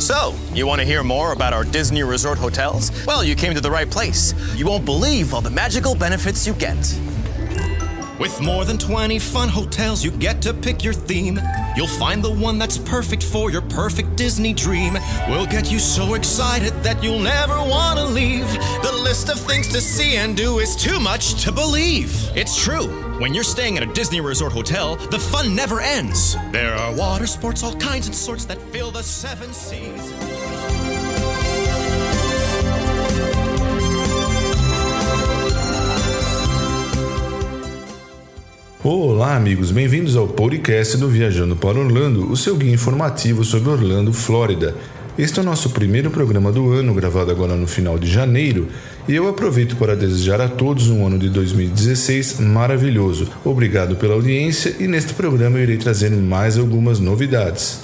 So, you want to hear more about our Disney Resort hotels? Well, you came to the right place. You won't believe all the magical benefits you get. With more than 20 fun hotels, you get to pick your theme. You'll find the one that's perfect for your perfect Disney dream. We'll get you so excited that you'll never want to leave. List of things to see and do is too much to believe. It's true. When you're staying at a Disney Resort hotel, the fun never ends. There are water sports, all kinds and sorts that fill the seven seas. Olá, amigos, bem-vindos ao podcast do Viajando para Orlando, o seu guia informativo sobre Orlando, Flórida. Este é o nosso primeiro programa do ano, gravado agora no final de janeiro, e eu aproveito para desejar a todos um ano de 2016 maravilhoso. Obrigado pela audiência e neste programa eu irei trazer mais algumas novidades.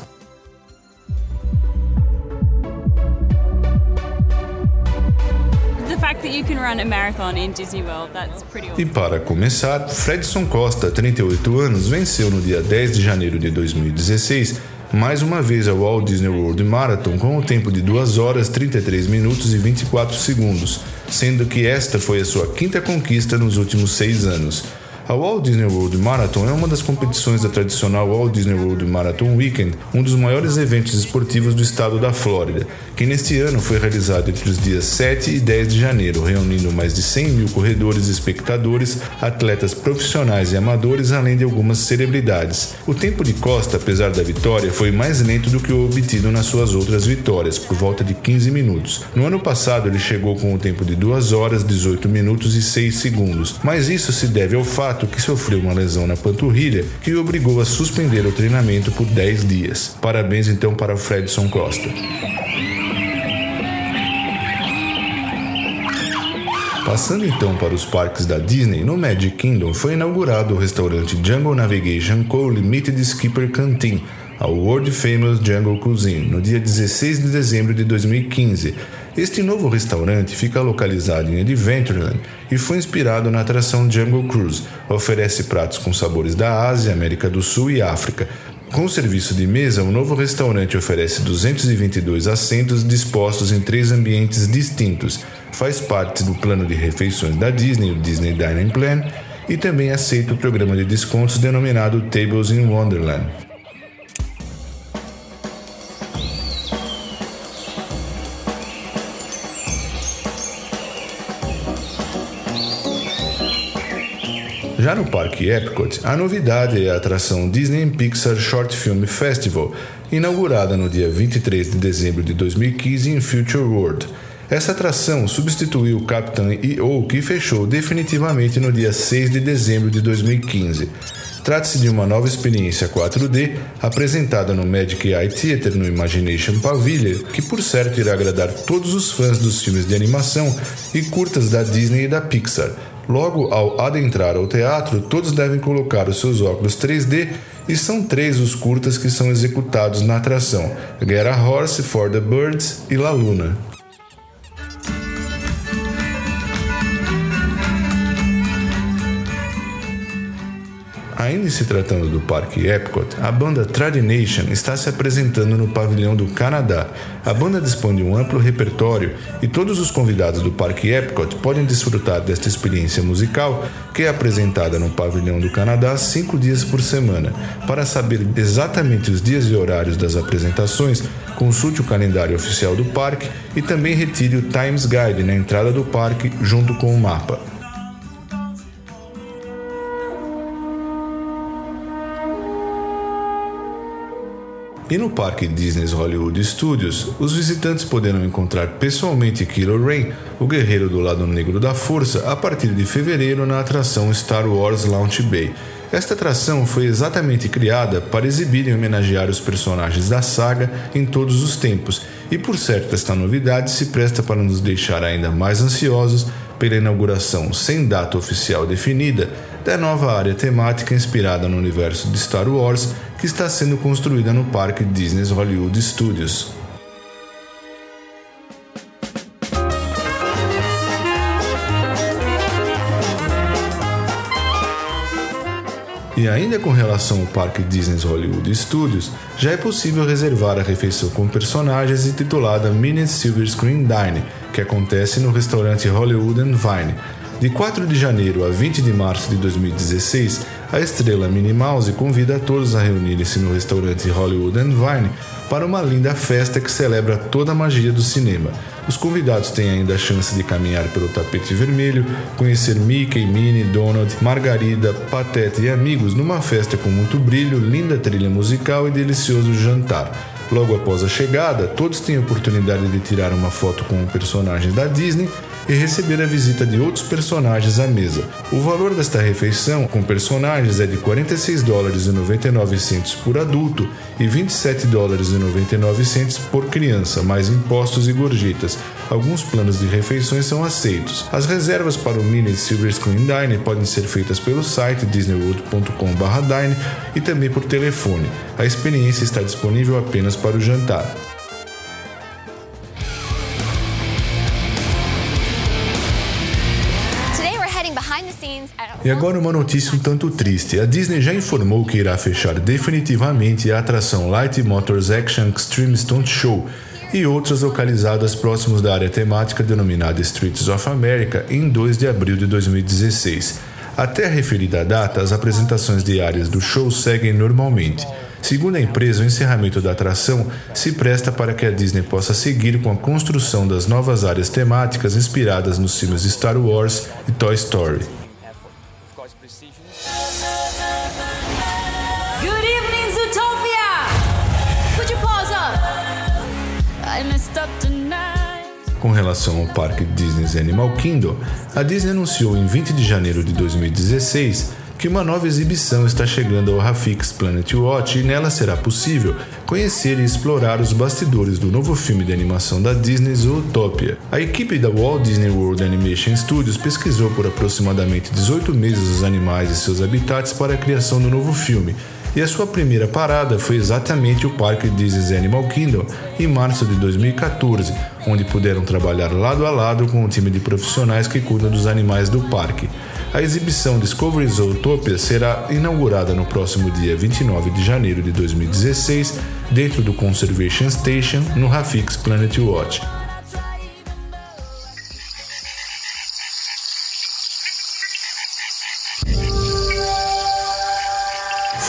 E para começar, Fredson Costa, 38 anos, venceu no dia 10 de janeiro de 2016 mais uma vez a Walt Disney World Marathon com o tempo de 2 horas 33 minutos e 24 segundos, sendo que esta foi a sua quinta conquista nos últimos seis anos. A Walt Disney World Marathon é uma das competições da tradicional Walt Disney World Marathon Weekend, um dos maiores eventos esportivos do estado da Flórida, que neste ano foi realizado entre os dias 7 e 10 de janeiro, reunindo mais de 100 mil corredores espectadores, atletas profissionais e amadores, além de algumas celebridades. O tempo de Costa, apesar da vitória, foi mais lento do que o obtido nas suas outras vitórias, por volta de 15 minutos. No ano passado, ele chegou com o tempo de 2 horas, 18 minutos e 6 segundos, mas isso se deve ao fato que sofreu uma lesão na panturrilha que o obrigou a suspender o treinamento por 10 dias. Parabéns então para Fredson Costa. Passando então para os parques da Disney, no Magic Kingdom foi inaugurado o restaurante Jungle Navigation Co. Limited Skipper Canteen, a World Famous Jungle Cuisine, no dia 16 de dezembro de 2015 este novo restaurante fica localizado em Adventureland e foi inspirado na atração Jungle Cruise. Oferece pratos com sabores da Ásia, América do Sul e África. Com o serviço de mesa, o novo restaurante oferece 222 assentos dispostos em três ambientes distintos. Faz parte do plano de refeições da Disney, o Disney Dining Plan, e também aceita o programa de descontos denominado Tables in Wonderland. Já no Parque Epcot, a novidade é a atração Disney Pixar Short Film Festival, inaugurada no dia 23 de dezembro de 2015 em Future World. Essa atração substituiu o Captain EO, que fechou definitivamente no dia 6 de dezembro de 2015. Trata-se de uma nova experiência 4D apresentada no Magic Eye Theater no Imagination Pavilion, que por certo irá agradar todos os fãs dos filmes de animação e curtas da Disney e da Pixar Logo, ao adentrar ao teatro, todos devem colocar os seus óculos 3D e são três os curtas que são executados na atração: Get a Horse for the Birds e La Luna. Se tratando do Parque Epcot, a banda Tradination está se apresentando no pavilhão do Canadá. A banda dispõe de um amplo repertório e todos os convidados do Parque Epcot podem desfrutar desta experiência musical que é apresentada no pavilhão do Canadá cinco dias por semana. Para saber exatamente os dias e horários das apresentações, consulte o calendário oficial do parque e também retire o Times Guide na entrada do parque junto com o mapa. E no Parque Disney's Hollywood Studios, os visitantes poderão encontrar pessoalmente Kylo Ren, o guerreiro do lado negro da força, a partir de fevereiro na atração Star Wars Launch Bay. Esta atração foi exatamente criada para exibir e homenagear os personagens da saga em todos os tempos, e por certo esta novidade se presta para nos deixar ainda mais ansiosos pela inauguração sem data oficial definida da nova área temática inspirada no universo de Star Wars que está sendo construída no Parque Disney's Hollywood Studios. E ainda com relação ao Parque Disney Hollywood Studios, já é possível reservar a refeição com personagens intitulada Minute Silver Screen Dine, que acontece no restaurante Hollywood and Vine. De 4 de janeiro a 20 de março de 2016, a estrela Minnie Mouse convida a todos a reunirem-se no restaurante Hollywood and Vine para uma linda festa que celebra toda a magia do cinema. Os convidados têm ainda a chance de caminhar pelo tapete vermelho, conhecer Mickey, Minnie, Donald, Margarida, Pateta e amigos numa festa com muito brilho, linda trilha musical e delicioso jantar. Logo após a chegada, todos têm a oportunidade de tirar uma foto com um personagem da Disney e receber a visita de outros personagens à mesa. O valor desta refeição com personagens é de 46 dólares e 99 centos por adulto e 27 dólares e 99 centos por criança, mais impostos e gorjetas. Alguns planos de refeições são aceitos. As reservas para o Mini Silver Screen Dine podem ser feitas pelo site disneyworld.com/dine e também por telefone. A experiência está disponível apenas para o jantar. E agora uma notícia um tanto triste. A Disney já informou que irá fechar definitivamente a atração Light Motors Action Extreme Stunt Show e outras localizadas próximos da área temática denominada Streets of America em 2 de abril de 2016. Até a referida data, as apresentações diárias do show seguem normalmente. Segundo a empresa, o encerramento da atração se presta para que a Disney possa seguir com a construção das novas áreas temáticas inspiradas nos filmes Star Wars e Toy Story. Com relação ao parque Disney's Animal Kingdom, a Disney anunciou em 20 de janeiro de 2016 que uma nova exibição está chegando ao Rafix Planet Watch e nela será possível conhecer e explorar os bastidores do novo filme de animação da Disney Zootopia. A equipe da Walt Disney World Animation Studios pesquisou por aproximadamente 18 meses os animais e seus habitats para a criação do novo filme, e a sua primeira parada foi exatamente o Parque Disney's Animal Kingdom em março de 2014, onde puderam trabalhar lado a lado com o time de profissionais que cuidam dos animais do parque. A exibição Discovery Zootopia será inaugurada no próximo dia 29 de janeiro de 2016, dentro do Conservation Station, no Rafix Planet Watch.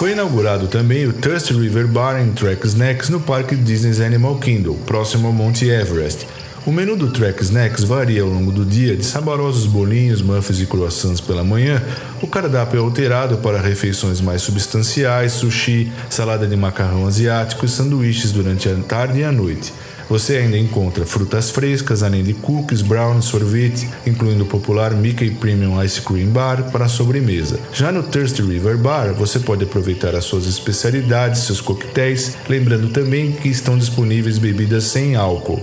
Foi inaugurado também o Thirsty River Bar and Track Snacks no Parque Disney's Animal Kingdom, próximo ao Monte Everest. O menu do Track Snacks varia ao longo do dia, de saborosos bolinhos, muffins e croissants pela manhã. O cardápio é alterado para refeições mais substanciais, sushi, salada de macarrão asiático e sanduíches durante a tarde e a noite. Você ainda encontra frutas frescas, além de cookies, brownies, sorvete, incluindo o popular Mickey Premium Ice Cream Bar para sobremesa. Já no Thirsty River Bar, você pode aproveitar as suas especialidades, seus coquetéis, lembrando também que estão disponíveis bebidas sem álcool.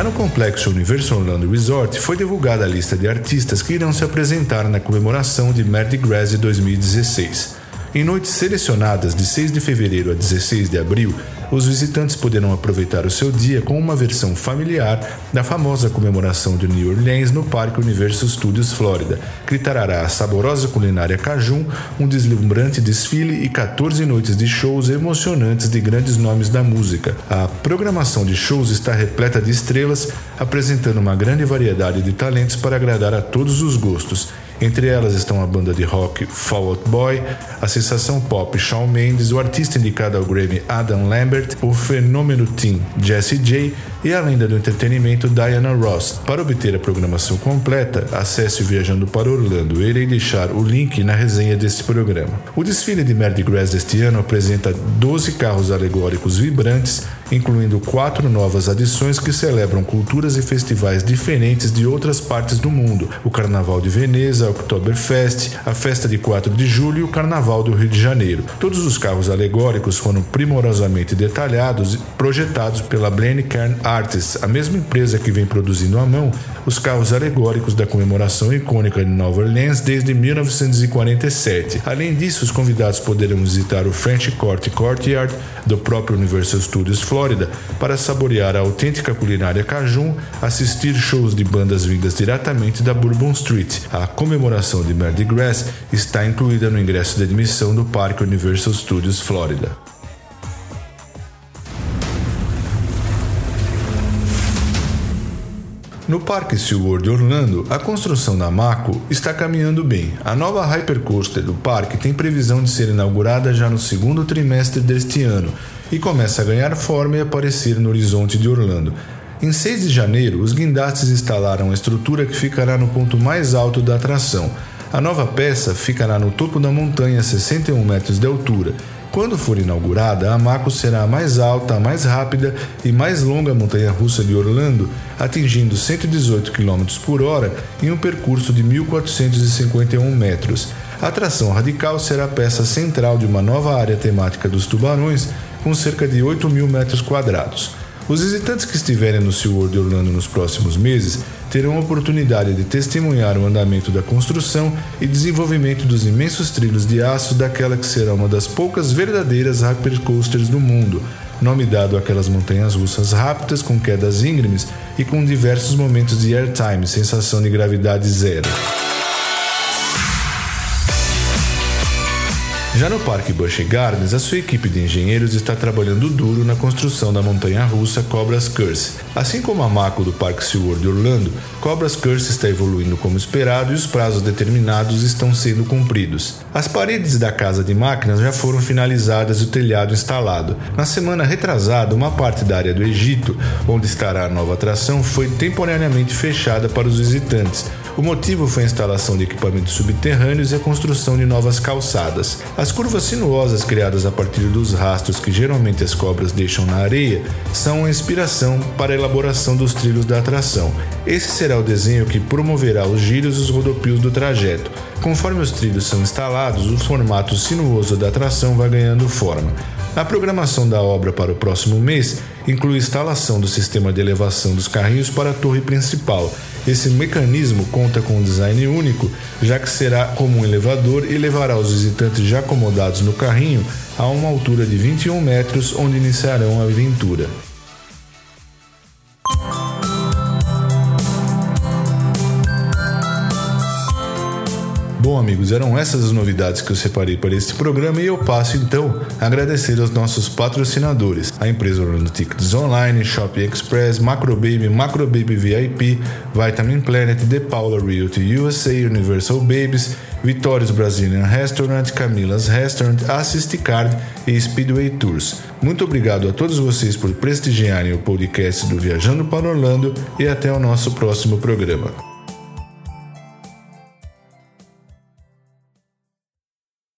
Já no complexo Universal Orlando Resort, foi divulgada a lista de artistas que irão se apresentar na comemoração de Mardi Gras de 2016. Em noites selecionadas de 6 de fevereiro a 16 de abril, os visitantes poderão aproveitar o seu dia com uma versão familiar da famosa comemoração de New Orleans no Parque Universal Studios Florida, que trará a saborosa culinária cajun, um deslumbrante desfile e 14 noites de shows emocionantes de grandes nomes da música. A programação de shows está repleta de estrelas, apresentando uma grande variedade de talentos para agradar a todos os gostos entre elas estão a banda de rock Fall Out Boy, a sensação pop Shawn Mendes, o artista indicado ao Grammy Adam Lambert, o fenômeno teen Jesse J e a lenda do entretenimento Diana Ross. Para obter a programação completa, acesse Viajando para Orlando. Irei deixar o link na resenha deste programa. O desfile de Mardi Gras deste ano apresenta 12 carros alegóricos vibrantes, incluindo quatro novas adições que celebram culturas e festivais diferentes de outras partes do mundo: o Carnaval de Veneza, a Oktoberfest, a Festa de 4 de Julho e o Carnaval do Rio de Janeiro. Todos os carros alegóricos foram primorosamente detalhados e projetados pela Blaine Kern Artists, a mesma empresa que vem produzindo à mão os carros alegóricos da comemoração icônica de Nova Orleans desde 1947. Além disso, os convidados poderão visitar o French Court Courtyard do próprio Universal Studios Florida para saborear a autêntica culinária cajun, assistir shows de bandas vindas diretamente da Bourbon Street. A comemoração de Mardi Gras está incluída no ingresso de admissão do Parque Universal Studios Florida. No Parque SeaWorld Orlando, a construção da Mako está caminhando bem. A nova Hypercoaster do parque tem previsão de ser inaugurada já no segundo trimestre deste ano e começa a ganhar forma e aparecer no horizonte de Orlando. Em 6 de janeiro, os guindastes instalaram a estrutura que ficará no ponto mais alto da atração. A nova peça ficará no topo da montanha a 61 metros de altura quando for inaugurada, a Mako será a mais alta, a mais rápida e mais longa montanha-russa de Orlando, atingindo 118 km por hora em um percurso de 1.451 metros. A atração radical será a peça central de uma nova área temática dos tubarões, com cerca de 8 mil metros quadrados. Os visitantes que estiverem no SeaWorld Orlando nos próximos meses terão a oportunidade de testemunhar o andamento da construção e desenvolvimento dos imensos trilhos de aço daquela que será uma das poucas verdadeiras hypercoasters do mundo, nome dado àquelas montanhas russas rápidas com quedas íngremes e com diversos momentos de airtime, sensação de gravidade zero. Já no Parque Busch Gardens, a sua equipe de engenheiros está trabalhando duro na construção da montanha-russa Cobras Curse. Assim como a Mako do Parque SeaWorld Orlando, Cobras Curse está evoluindo como esperado e os prazos determinados estão sendo cumpridos. As paredes da casa de máquinas já foram finalizadas e o telhado instalado. Na semana retrasada, uma parte da área do Egito, onde estará a nova atração, foi temporariamente fechada para os visitantes, o motivo foi a instalação de equipamentos subterrâneos e a construção de novas calçadas. As curvas sinuosas criadas a partir dos rastros que geralmente as cobras deixam na areia são a inspiração para a elaboração dos trilhos da atração. Esse será o desenho que promoverá os giros e os rodopios do trajeto. Conforme os trilhos são instalados, o formato sinuoso da atração vai ganhando forma. A programação da obra para o próximo mês inclui instalação do sistema de elevação dos carrinhos para a torre principal. Esse mecanismo conta com um design único, já que será como um elevador e levará os visitantes já acomodados no carrinho a uma altura de 21 metros, onde iniciarão a aventura. Amigos, eram essas as novidades que eu separei para este programa e eu passo então a agradecer aos nossos patrocinadores: a empresa Orlando Tickets Online, Shopping Express, Macro Baby, Macro Baby VIP, Vitamin Planet, The Paula Realty USA, Universal Babies, Vitórios Brazilian Restaurant, Camilas Restaurant, Assist Card e Speedway Tours. Muito obrigado a todos vocês por prestigiarem o podcast do Viajando para Orlando e até o nosso próximo programa.